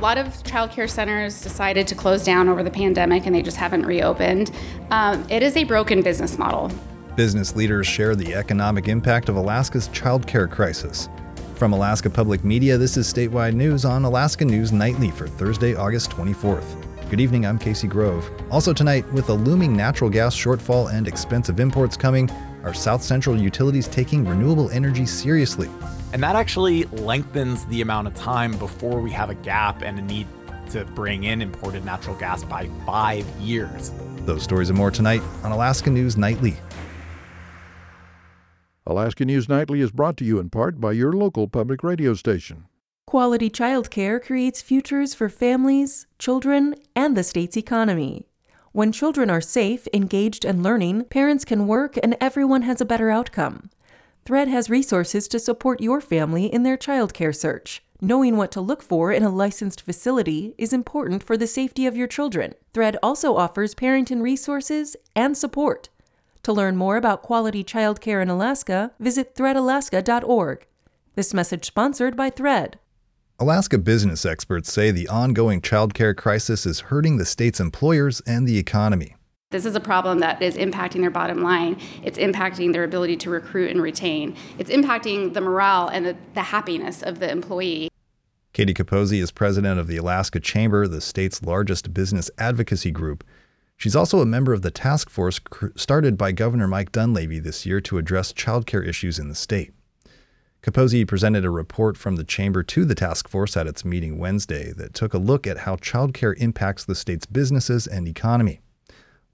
lot of childcare centers decided to close down over the pandemic and they just haven't reopened. Um, it is a broken business model. Business leaders share the economic impact of Alaska's childcare crisis. From Alaska Public Media, this is statewide news on Alaska News Nightly for Thursday, August 24th. Good evening, I'm Casey Grove. Also tonight, with a looming natural gas shortfall and expensive imports coming, are Southcentral utilities taking renewable energy seriously? And that actually lengthens the amount of time before we have a gap and a need to bring in imported natural gas by five years. Those stories and more tonight on Alaska News Nightly. Alaska News Nightly is brought to you in part by your local public radio station. Quality childcare creates futures for families, children, and the state's economy. When children are safe, engaged, and learning, parents can work and everyone has a better outcome. Thread has resources to support your family in their childcare search. Knowing what to look for in a licensed facility is important for the safety of your children. Thread also offers parenting resources and support. To learn more about quality childcare in Alaska, visit threadalaska.org. This message sponsored by Thread. Alaska business experts say the ongoing childcare crisis is hurting the state's employers and the economy. This is a problem that is impacting their bottom line. It's impacting their ability to recruit and retain. It's impacting the morale and the, the happiness of the employee. Kati Capozzi is president of the Alaska Chamber, the state's largest business advocacy group. She's also a member of the task force started by Governor Mike Dunleavy this year to address childcare issues in the state. Capozzi presented a report from the chamber to the task force at its meeting Wednesday that took a look at how childcare impacts the state's businesses and economy.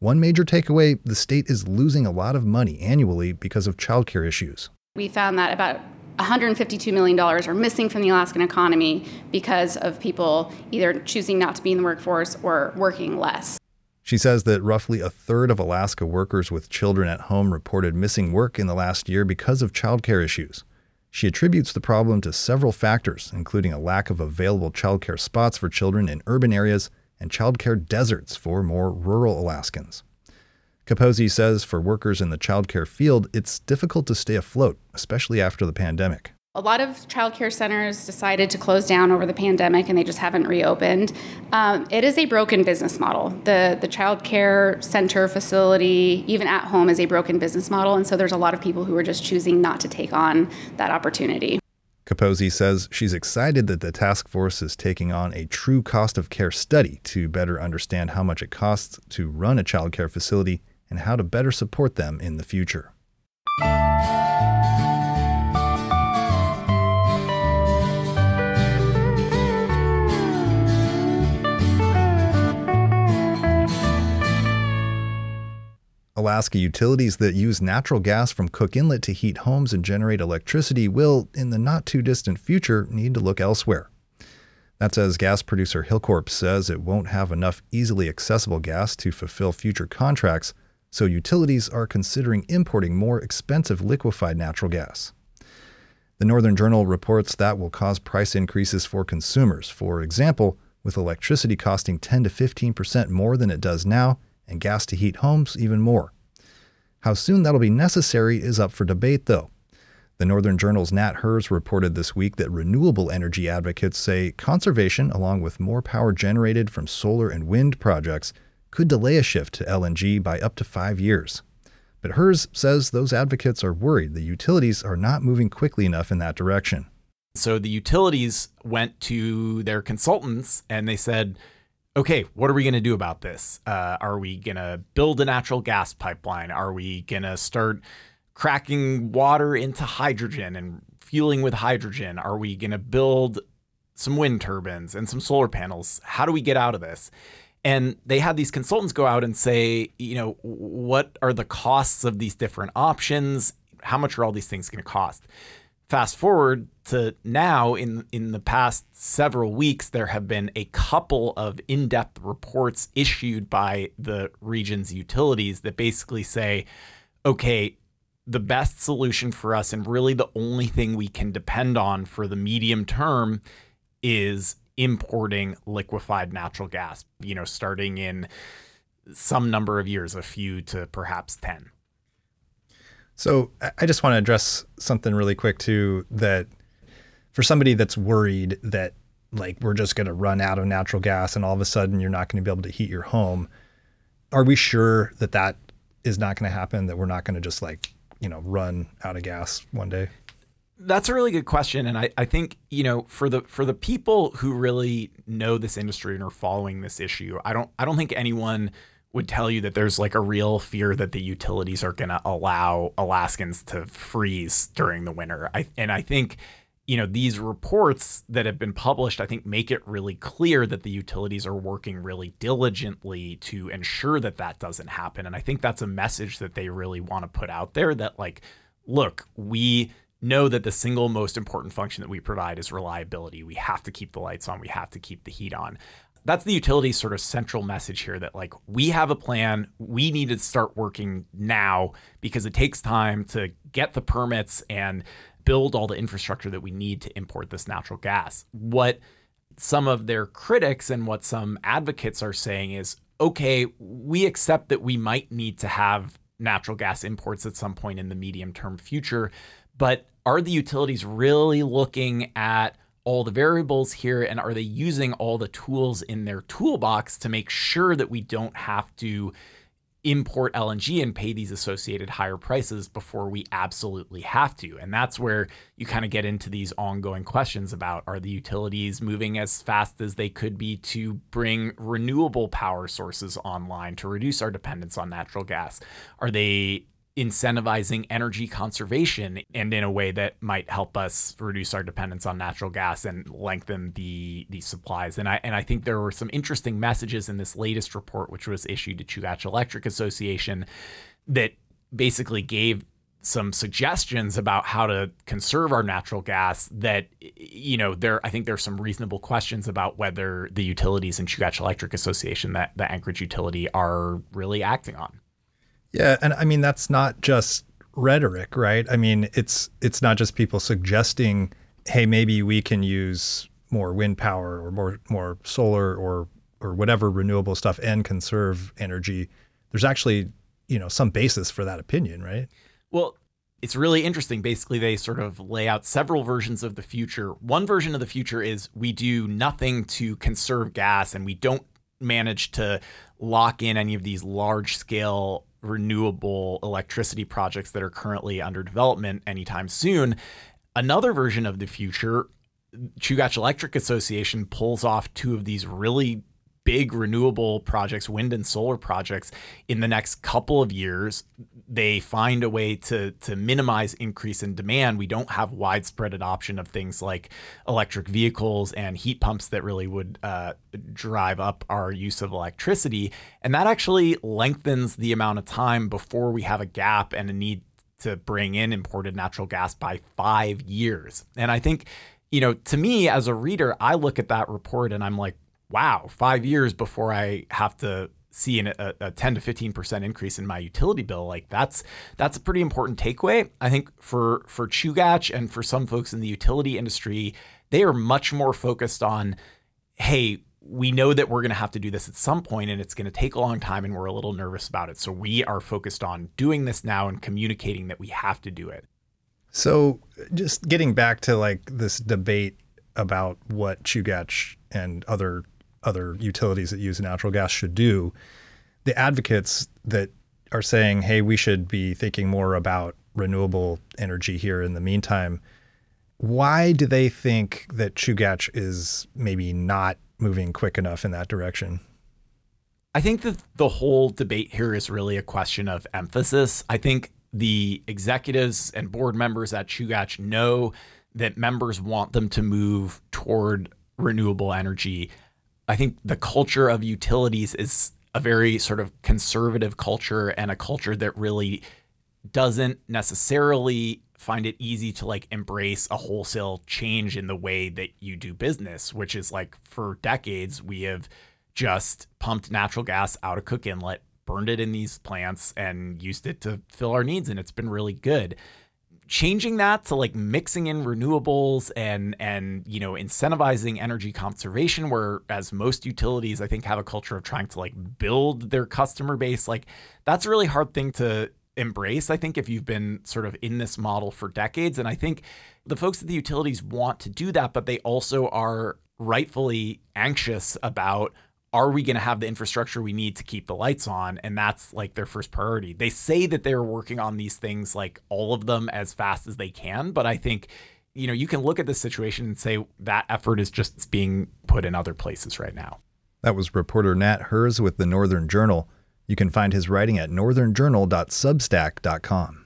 One major takeaway the state is losing a lot of money annually because of childcare issues. We found that about $152 million are missing from the Alaskan economy because of people either choosing not to be in the workforce or working less. She says that roughly a third of Alaska workers with children at home reported missing work in the last year because of childcare issues. She attributes the problem to several factors, including a lack of available childcare spots for children in urban areas and childcare deserts for more rural Alaskans. Capozzi says for workers in the childcare field, it's difficult to stay afloat, especially after the pandemic. A lot of childcare centers decided to close down over the pandemic and they just haven't reopened. Um, it is a broken business model. The, the childcare center facility, even at home, is a broken business model. And so there's a lot of people who are just choosing not to take on that opportunity. Capozzi says she's excited that the task force is taking on a true cost of care study to better understand how much it costs to run a child care facility and how to better support them in the future. Alaska utilities that use natural gas from Cook Inlet to heat homes and generate electricity will, in the not too distant future, need to look elsewhere. That's as gas producer Hilcorp says it won't have enough easily accessible gas to fulfill future contracts, so utilities are considering importing more expensive liquefied natural gas. The Northern Journal reports that will cause price increases for consumers. For example, with electricity costing 10 to 15% more than it does now, and gas to heat homes even more. How soon that'll be necessary is up for debate, though. The Northern Journal's Nat Herz reported this week that renewable energy advocates say conservation, along with more power generated from solar and wind projects, could delay a shift to LNG by up to five years. But Herz says those advocates are worried the utilities are not moving quickly enough in that direction. So the utilities went to their consultants and they said, okay, what are we going to do about this? Uh, are we going to build a natural gas pipeline? Are we going to start cracking water into hydrogen and fueling with hydrogen? Are we going to build some wind turbines and some solar panels? How do we get out of this? And they had these consultants go out and say, you know, what are the costs of these different options? How much are all these things going to cost? Fast forward to now in in the past several weeks there have been a couple of in-depth reports issued by the region's utilities that basically say okay the best solution for us and really the only thing we can depend on for the medium term is importing liquefied natural gas you know starting in some number of years a few to perhaps 10 so I just want to address something really quick too that for somebody that's worried that like we're just going to run out of natural gas and all of a sudden you're not going to be able to heat your home. Are we sure that that is not going to happen that we're not going to just like, you know, run out of gas one day? That's a really good question, and I, I think you know for the for the people who really know this industry and are following this issue, I don't I don't think anyone would tell you that there's like a real fear that the utilities are going to allow Alaskans to freeze during the winter. I and I think you know these reports that have been published I think make it really clear that the utilities are working really diligently to ensure that that doesn't happen and I think that's a message that they really want to put out there that like look we know that the single most important function that we provide is reliability. We have to keep the lights on, we have to keep the heat on. That's the utility's sort of central message here that, like, we have a plan. We need to start working now because it takes time to get the permits and build all the infrastructure that we need to import this natural gas. What some of their critics and what some advocates are saying is okay, we accept that we might need to have natural gas imports at some point in the medium term future, but are the utilities really looking at all the variables here and are they using all the tools in their toolbox to make sure that we don't have to import LNG and pay these associated higher prices before we absolutely have to. And that's where you kind of get into these ongoing questions about are the utilities moving as fast as they could be to bring renewable power sources online to reduce our dependence on natural gas? Are they incentivizing energy conservation and in a way that might help us reduce our dependence on natural gas and lengthen the the supplies. And I and I think there were some interesting messages in this latest report, which was issued to Chugach Electric Association, that basically gave some suggestions about how to conserve our natural gas that you know there I think there's some reasonable questions about whether the utilities and Chugach Electric Association that the Anchorage utility are really acting on. Yeah, and I mean that's not just rhetoric, right? I mean, it's it's not just people suggesting, "Hey, maybe we can use more wind power or more more solar or or whatever renewable stuff and conserve energy." There's actually, you know, some basis for that opinion, right? Well, it's really interesting. Basically, they sort of lay out several versions of the future. One version of the future is we do nothing to conserve gas and we don't manage to lock in any of these large scale renewable electricity projects that are currently under development anytime soon. Another version of the future, Chugach Electric Association pulls off two of these really big renewable projects, wind and solar projects, in the next couple of years. They find a way to to minimize increase in demand. We don't have widespread adoption of things like electric vehicles and heat pumps that really would uh, drive up our use of electricity, and that actually lengthens the amount of time before we have a gap and a need to bring in imported natural gas by five years. And I think you know, to me as a reader, I look at that report and I'm like, wow, five years before I have to see an, a, a 10 to 15% increase in my utility bill. Like that's that's a pretty important takeaway. I think for for Chugach and for some folks in the utility industry, they are much more focused on, hey, we know that we're going to have to do this at some point and it's going to take a long time and we're a little nervous about it. So we are focused on doing this now and communicating that we have to do it. So just getting back to like this debate about what Chugach and other other utilities that use natural gas should do. The advocates that are saying, hey, we should be thinking more about renewable energy here in the meantime. Why do they think that Chugach is maybe not moving quick enough in that direction? I think that the whole debate here is really a question of emphasis. I think the executives and board members at Chugach know that members want them to move toward renewable energy. I think the culture of utilities is a very sort of conservative culture and a culture that really doesn't necessarily find it easy to like embrace a wholesale change in the way that you do business, which is like for decades we have just pumped natural gas out of Cook Inlet, burned it in these plants, and used it to fill our needs, and it's been really good changing that to like mixing in renewables and and you know incentivizing energy conservation whereas most utilities i think have a culture of trying to like build their customer base like that's a really hard thing to embrace i think if you've been sort of in this model for decades. And i think the folks at the utilities want to do that but they also are rightfully anxious about are we going to have the infrastructure we need to keep the lights on? And that's like their first priority. They say that they're working on these things like all of them as fast as they can but i think you know you can look at this situation and say that effort is just being put in other places right now. That was reporter nat herz with the northern journal. You can find his writing at northernjournal.substack.com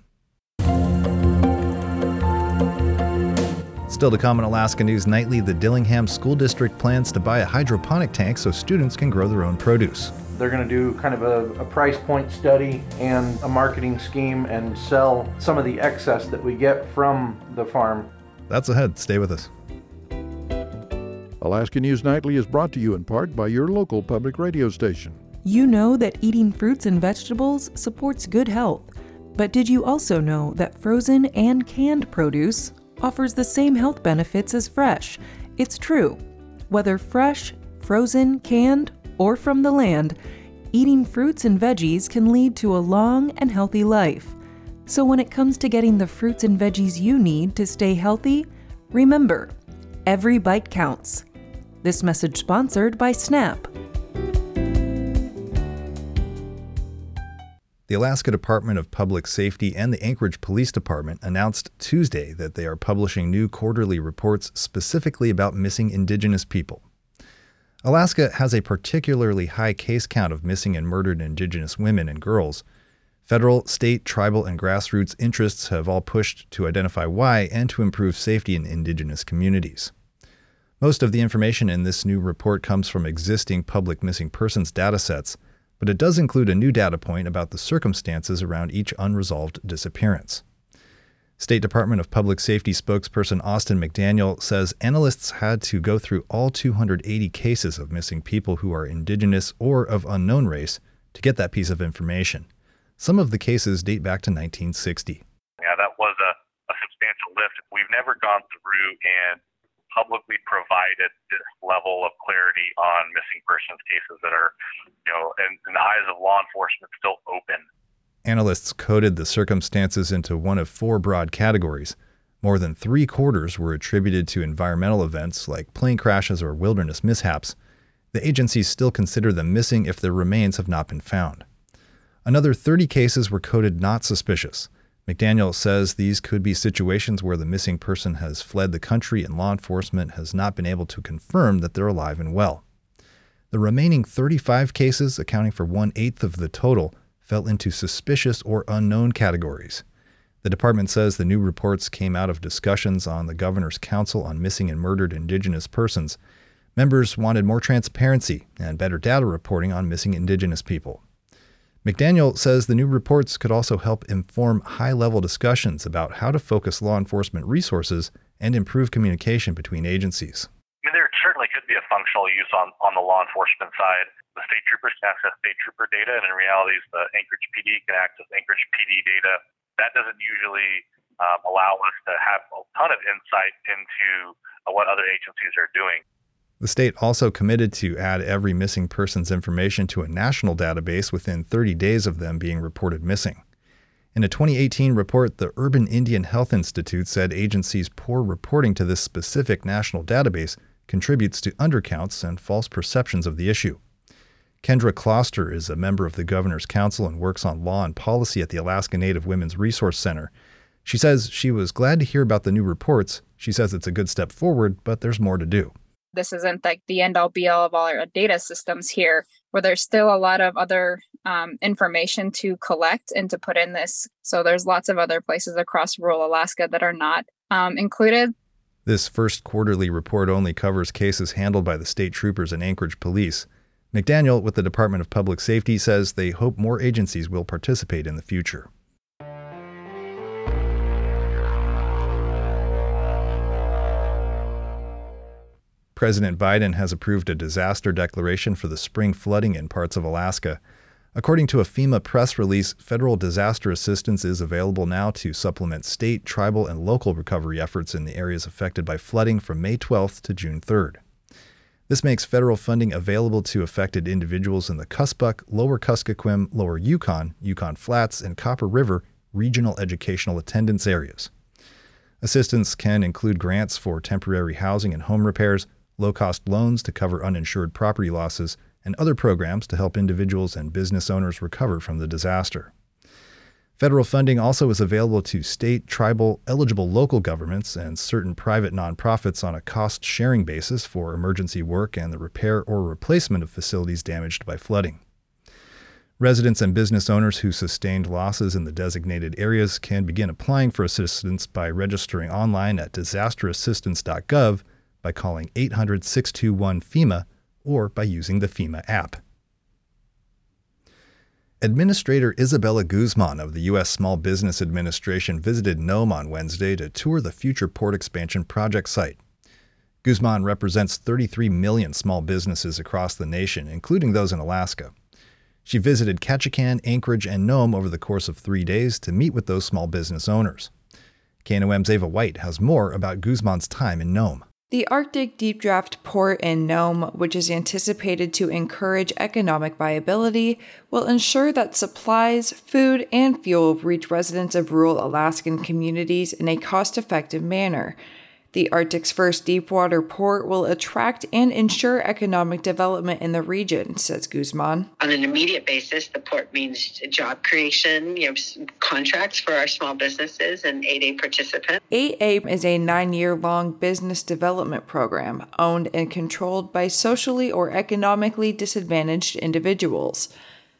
Still to come in Alaska News Nightly, the Dillingham School District plans to buy a hydroponic tank so students can grow their own produce. They're going to do kind of a, a, price point study and a marketing scheme and sell some of the excess that we get from the farm. That's ahead. Stay with us. Alaska News Nightly is brought to you in part by your local public radio station. You know that eating fruits and vegetables supports good health. But did you also know that frozen and canned produce offers the same health benefits as fresh. It's true. Whether fresh, frozen, canned, or from the land, eating fruits and veggies can lead to a long and healthy life. So when it comes to getting the fruits and veggies you need to stay healthy, remember every bite counts. This message sponsored by Snap. The Alaska Department of Public Safety and the Anchorage Police Department announced Tuesday that they are publishing new quarterly reports specifically about missing Indigenous people. Alaska has a particularly high case count of missing and murdered Indigenous women and girls. Federal, state, tribal, and grassroots interests have all pushed to identify why and to improve safety in Indigenous communities. Most of the information in this new report comes from existing public missing persons datasets but it does include a new data point about the circumstances around each unresolved disappearance. State Department of Public Safety spokesperson Austin McDaniel says analysts had to go through all 280 cases of missing people who are indigenous or of unknown race to get that piece of information. Some of the cases date back to 1960. Yeah, that was a, a substantial lift. We've never gone through and publicly provided this level of clarity on missing persons cases that are, you know, in, in the eyes of law enforcement, still open. Analysts coded the circumstances into one of four broad categories. More than three quarters were attributed to environmental events like plane crashes or wilderness mishaps. The agencies still consider them missing if their remains have not been found. Another 30 cases were coded not suspicious. McDaniel says these could be situations where the missing person has fled the country and law enforcement has not been able to confirm that they're alive and well. The remaining 35 cases, accounting for one eighth of the total, fell into suspicious or unknown categories. The department says the new reports came out of discussions on the Governor's Council on Missing and Murdered Indigenous Persons. Members wanted more transparency and better data reporting on missing Indigenous people. McDaniel says the new reports could also help inform high level discussions about how to focus law enforcement resources and improve communication between agencies. I mean, there certainly could be a functional use on, on the law enforcement side. The state troopers can access state trooper data, and in reality, the Anchorage PD can access Anchorage PD data. That doesn't usually um, allow us to have a ton of insight into uh, what other agencies are doing. The state also committed to add every missing person's information to a national database within 30 days of them being reported missing. In a 2018 report, the Urban Indian Health Institute said agencies' poor reporting to this specific national database contributes to undercounts and false perceptions of the issue. Kendra Kloster is a member of the Governor's Council and works on law and policy at the Alaska Native Women's Resource Center. She says she was glad to hear about the new reports. She says it's a good step forward, but there's more to do this isn't like the end all be all of all our data systems here, where there's still a lot of other um, information to collect and to put in this. So there's lots of other places across rural Alaska that are not um, included. This first quarterly report only covers cases handled by the state troopers and Anchorage police. McDaniel, with the Department of Public Safety, says they hope more agencies will participate in the future. President Biden has approved a disaster declaration for the spring flooding in parts of Alaska. According to a FEMA press release, federal disaster assistance is available now to supplement state, tribal, and local recovery efforts in the areas affected by flooding from May 12th to June 3rd. This makes federal funding available to affected individuals in the Kuspuk, Lower Kuskokwim, Lower Yukon, Yukon Flats, and Copper River regional educational attendance areas. Assistance can include grants for temporary housing and home repairs, low cost loans to cover uninsured property losses, and other programs to help individuals and business owners recover from the disaster. Federal funding also is available to state, tribal, eligible local governments, and certain private nonprofits on a cost sharing basis for emergency work and the repair or replacement of facilities damaged by flooding. Residents and business owners who sustained losses in the designated areas can begin applying for assistance by registering online at disasterassistance.gov, by calling 800 621 FEMA, or by using the FEMA app. Administrator Isabella Guzman of the U.S. Small Business Administration visited Nome on Wednesday to tour the future port expansion project site. Guzman represents 33 million small businesses across the nation, including those in Alaska. She visited Ketchikan, Anchorage, and Nome over the course of three days to meet with those small business owners. KNOM's Ava White has more about Guzman's time in Nome. The Arctic Deep Draft Port in Nome, which is anticipated to encourage economic viability, will ensure that supplies, food, and fuel reach residents of rural Alaskan communities in a cost effective manner. The Arctic's first deepwater port will attract and ensure economic development in the region, says Guzman. On an immediate basis, the port means job creation, you know, contracts for our small businesses and 8A participants. 8A is a nine year long business development program owned and controlled by socially or economically disadvantaged individuals.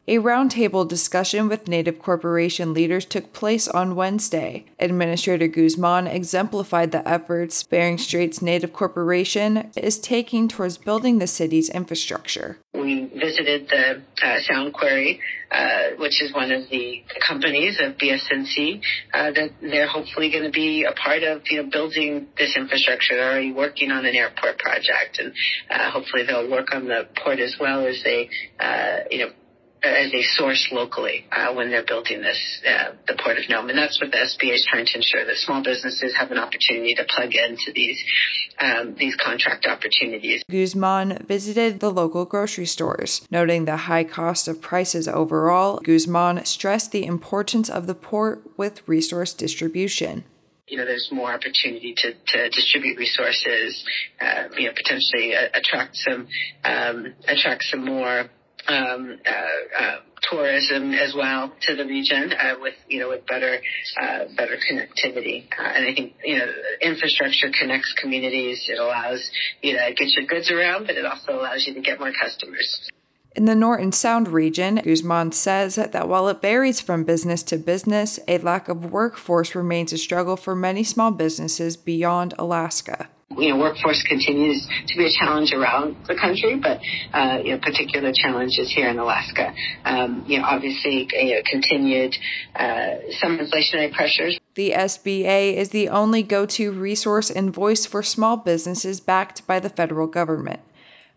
A roundtable discussion with Native Corporation leaders took place on Wednesday. Administrator Guzman exemplified the efforts Bering Straits Native Corporation is taking towards building the city's infrastructure. We visited the uh, Sound Quarry, uh, which is one of the companies of BSNC uh, that they're hopefully going to be a part of, you know, building this infrastructure. They're already working on an airport project, and uh, hopefully they'll work on the port as well as they, uh, you know, as a source locally uh, when they're building this, uh, the Port of Nome. And that's what the SBA is trying to ensure that small businesses have an opportunity to plug into these um, these contract opportunities. Guzman visited the local grocery stores, noting the high cost of prices overall. Guzman stressed the importance of the port with resource distribution you know, there's more opportunity to, to distribute resources, uh, you know, potentially uh, attract some, um, attract some more um, uh, uh, tourism as well to the region uh, with you know with better uh, better connectivity. Uh, and I think you know infrastructure connects communities. It allows you to get your goods around but it also allows you to get more customers. In the Norton Sound region, Guzman says that while it varies from business to business, a lack of workforce remains a struggle for many small businesses beyond Alaska you know, workforce continues to be a challenge around the country, but uh, you know, particular challenges here in Alaska. Um, you know, obviously, you know, continued uh, some inflationary pressures. The SBA is the only go-to resource and voice for small businesses backed by the federal government.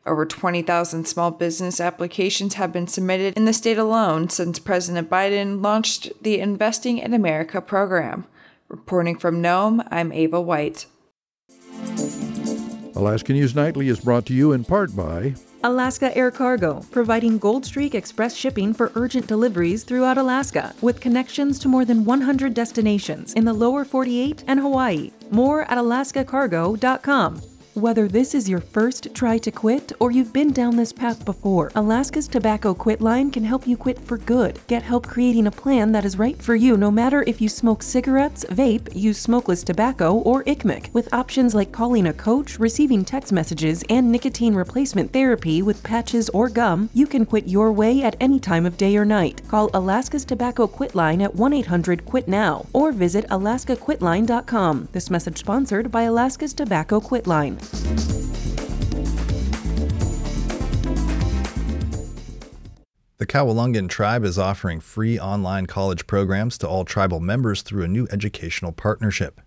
Over 20,000 small business applications have been submitted in the state alone since President Biden launched the Investing in America program. Reporting from Nome, I'm Ava White. Alaska News Nightly is brought to you in part by Alaska Air Cargo, providing Goldstreak Express shipping for urgent deliveries throughout Alaska, with connections to more than 100 destinations in the lower 48 and Hawaii. More at alaskacargo.com. Whether this is your first try to quit or you've been down this path before, Alaska's Tobacco Quit line can help you quit for good. Get help creating a plan that is right for you no matter if you smoke cigarettes, vape, use smokeless tobacco, or iqmik. With options like calling a coach, receiving text messages, and nicotine replacement therapy with patches or gum, you can quit your way at any time of day or night. Call Alaska's Tobacco Quit line at 1 800 QUIT NOW or visit alaskaquitline.com. This message sponsored by Alaska's Tobacco Quit line. The Qawalangin tribe is offering free online college programs to all tribal members through a new educational partnership.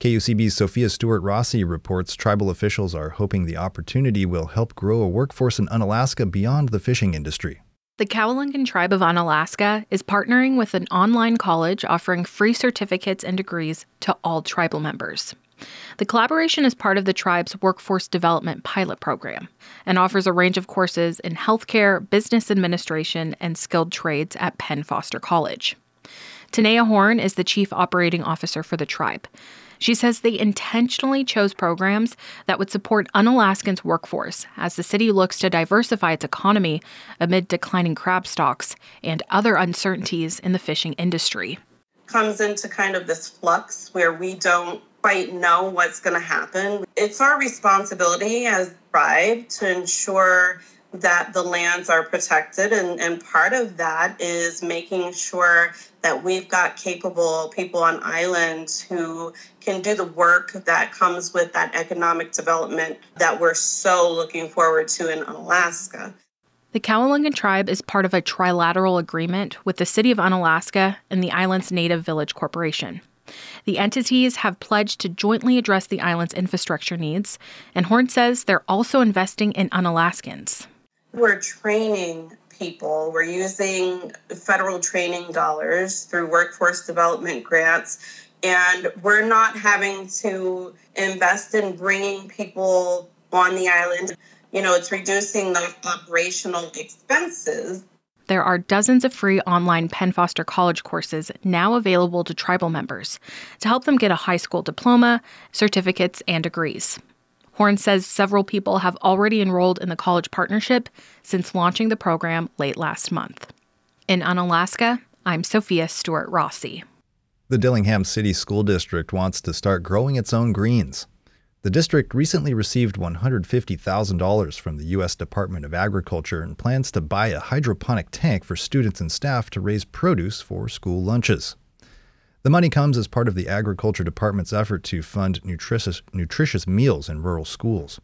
KUCB's Sofia Stuart-Rasi reports tribal officials are hoping the opportunity will help grow a workforce in Unalaska beyond the fishing industry. The Qawalangin Tribe of Unalaska is partnering with an online college offering free certificates and degrees to all tribal members. The collaboration is part of the tribe's Workforce Development Pilot Program and offers a range of courses in healthcare, business administration, and skilled trades at Penn Foster College. Tanea Horn is the chief operating officer for the tribe. She says they intentionally chose programs that would support Unalaskans' workforce as the city looks to diversify its economy amid declining crab stocks and other uncertainties in the fishing industry. Comes into kind of this flux where we don't quite know what's going to happen. It's our responsibility as tribe to ensure that the lands are protected and, and part of that is making sure that we've got capable people on island who can do the work that comes with that economic development that we're so looking forward to in Alaska. The Qawalangin tribe is part of a trilateral agreement with the City of Unalaska and the island's Native Village Corporation. The entities have pledged to jointly address the island's infrastructure needs, and Horn says they're also investing in Unalaskans. We're training people. We're using federal training dollars through workforce development grants. And we're not having to invest in bringing people on the island. You know, it's reducing the operational expenses. There are dozens of free online Penn Foster College courses now available to tribal members to help them get a high school diploma, certificates, and degrees. Horn says several people have already enrolled in the college partnership since launching the program late last month. In Unalaska, I'm Sofia Stuart-Rasi. The Dillingham City School District wants to start growing its own greens. The district recently received $150,000 from the U.S. Department of Agriculture and plans to buy a hydroponic tank for students and staff to raise produce for school lunches. The money comes as part of the Agriculture Department's effort to fund nutritious, nutritious meals in rural schools.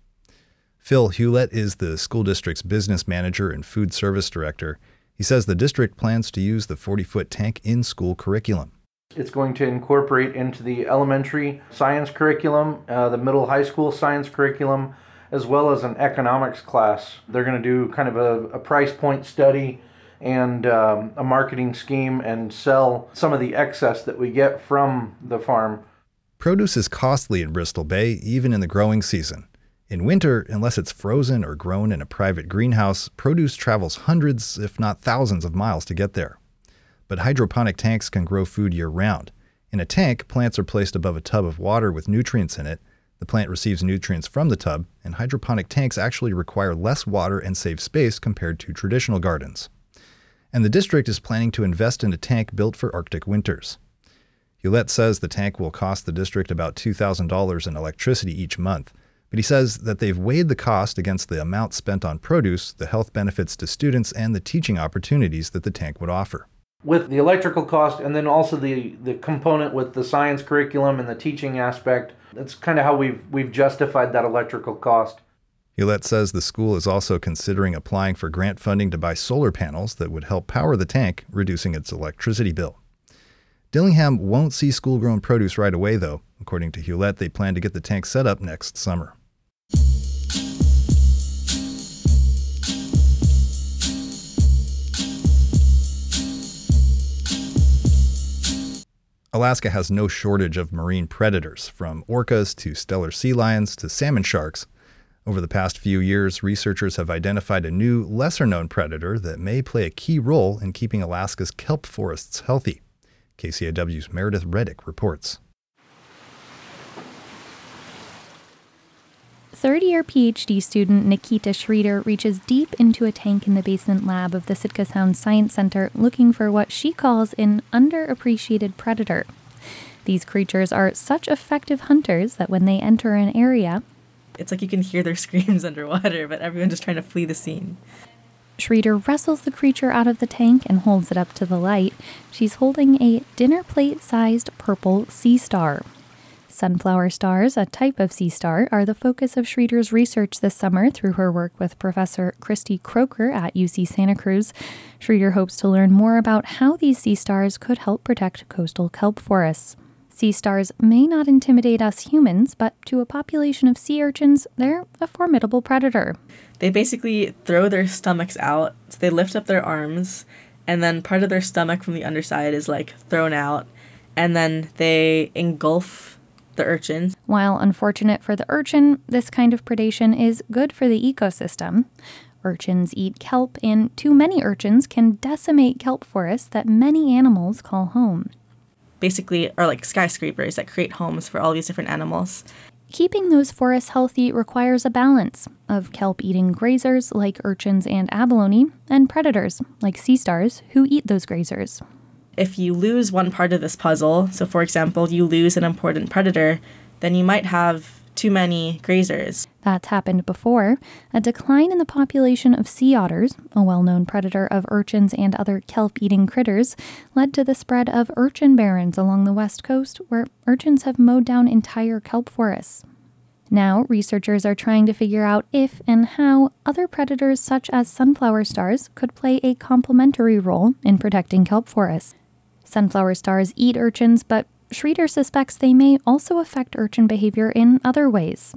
Phil Hewlett is the school district's business manager and food service director. He says the district plans to use the 40 foot tank in school curriculum. It's going to incorporate into the elementary science curriculum, uh, the middle high school science curriculum, as well as an economics class. They're going to do kind of a, a price point study and um, a marketing scheme and sell some of the excess that we get from the farm. Produce is costly in Bristol Bay, even in the growing season. In winter, unless it's frozen or grown in a private greenhouse, produce travels hundreds, if not thousands, of miles to get there. But hydroponic tanks can grow food year round. In a tank, plants are placed above a tub of water with nutrients in it. The plant receives nutrients from the tub, and hydroponic tanks actually require less water and save space compared to traditional gardens and the district is planning to invest in a tank built for Arctic winters. Hewlett says the tank will cost the district about $2,000 in electricity each month, but he says that they've weighed the cost against the amount spent on produce, the health benefits to students, and the teaching opportunities that the tank would offer. With the electrical cost and then also the, the component with the science curriculum and the teaching aspect, that's kind of how we've, we've justified that electrical cost. Hewlett says the school is also considering applying for grant funding to buy solar panels that would help power the tank, reducing its electricity bill. Dillingham won't see school grown produce right away, though. According to Hewlett, they plan to get the tank set up next summer. Alaska has no shortage of marine predators, from orcas to Steller sea lions to salmon sharks. Over the past few years, researchers have identified a new, lesser known predator that may play a key role in keeping Alaska's kelp forests healthy. KCAW's Meredith Reddick reports. Third year PhD student Nikita Schreeder reaches deep into a tank in the basement lab of the Sitka Sound Science Center looking for what she calls an underappreciated predator. These creatures are such effective hunters that when they enter an area, it's like you can hear their screams underwater, but everyone's just trying to flee the scene. Schreeder wrestles the creature out of the tank and holds it up to the light. She's holding a dinner plate sized purple sea star. Sunflower stars, a type of sea star, are the focus of Schreeder's research this summer through her work with Professor Kristy Kroeker at UC Santa Cruz. Schreeder hopes to learn more about how these sea stars could help protect coastal kelp forests. Sea stars may not intimidate us humans, but to a population of sea urchins, they're a formidable predator. They basically throw their stomachs out, so they lift up their arms, and then part of their stomach from the underside is like thrown out, and then they engulf the urchins. While unfortunate for the urchin, this kind of predation is good for the ecosystem. Urchins eat kelp, and too many urchins can decimate kelp forests that many animals call home. Basically, are like skyscrapers that create homes for all these different animals. Keeping those forests healthy requires a balance of kelp eating grazers like urchins and abalone, and predators like sea stars who eat those grazers. If you lose one part of this puzzle, so for example, you lose an important predator, then you might have too many grazers. That's happened before. A decline in the population of sea otters, a well known predator of urchins and other kelp eating critters, led to the spread of urchin barrens along the west coast, where urchins have mowed down entire kelp forests. Now, researchers are trying to figure out if and how other predators, such as sunflower stars, could play a complementary role in protecting kelp forests. Sunflower stars eat urchins, but Schreeder suspects they may also affect urchin behavior in other ways.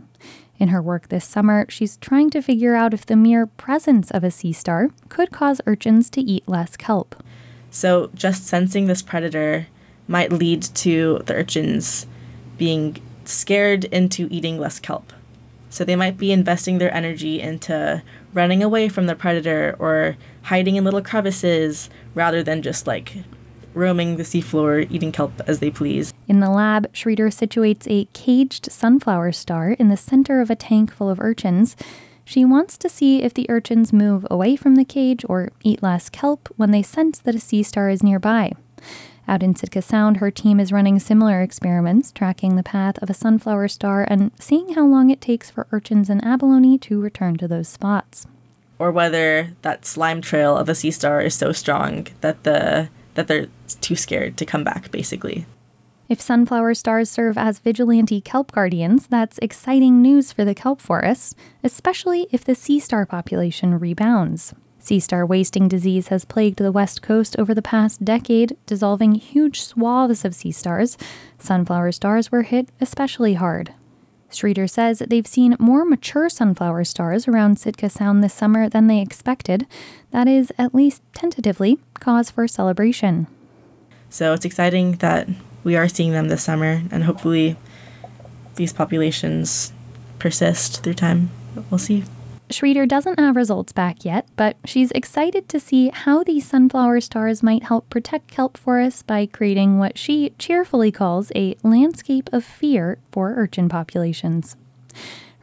In her work this summer, she's trying to figure out if the mere presence of a sea star could cause urchins to eat less kelp. So, just sensing this predator might lead to the urchins being scared into eating less kelp. So, they might be investing their energy into running away from the predator or hiding in little crevices rather than just like roaming the seafloor, eating kelp as they please. In the lab, Schreeder situates a caged sunflower star in the center of a tank full of urchins. She wants to see if the urchins move away from the cage or eat less kelp when they sense that a sea star is nearby. Out in Sitka Sound, her team is running similar experiments, tracking the path of a sunflower star and seeing how long it takes for urchins and abalone to return to those spots. Or whether that slime trail of a sea star is so strong that the that they're too scared to come back, basically. If sunflower stars serve as vigilante kelp guardians, that's exciting news for the kelp forests, especially if the sea star population rebounds. Sea star wasting disease has plagued the west coast over the past decade, dissolving huge swaths of sea stars. Sunflower stars were hit especially hard. Streeter says they've seen more mature sunflower stars around Sitka Sound this summer than they expected. That is, at least tentatively, cause for celebration. So it's exciting that we are seeing them this summer, and hopefully these populations persist through time. We'll see. Schreeder doesn't have results back yet, but she's excited to see how these sunflower stars might help protect kelp forests by creating what she cheerfully calls a landscape of fear for urchin populations.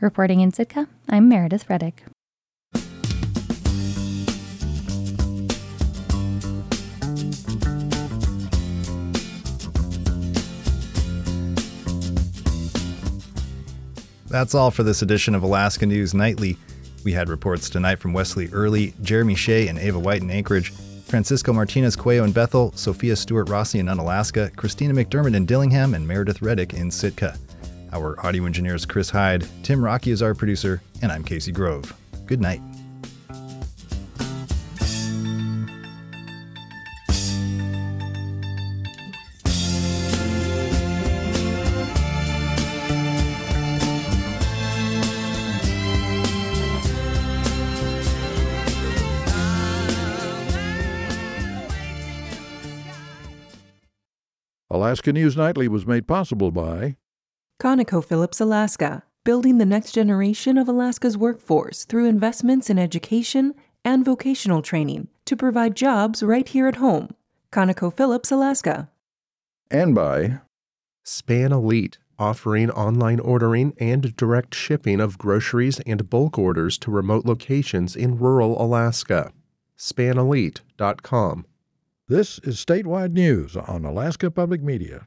Reporting in Sitka, I'm Meredith Reddick. That's all for this edition of Alaska News Nightly. We had reports tonight from Wesley Early, Jeremy Hsieh and Ava White in Anchorage, Francisco Martinez Cuello in Bethel, Sofia Stuart-Rasi in Unalaska, Christina McDermott in Dillingham, and Meredith Reddick in Sitka. Our audio engineer is Chris Hyde, Tim Rockey is our producer, and I'm Casey Grove. Good night. Alaska News Nightly was made possible by ConocoPhillips Alaska, building the next generation of Alaska's workforce through investments in education and vocational training to provide jobs right here at home. ConocoPhillips Alaska. and by Span Elite, offering online ordering and direct shipping of groceries and bulk orders to remote locations in rural Alaska. SpanElite.com. This is statewide news on Alaska Public Media.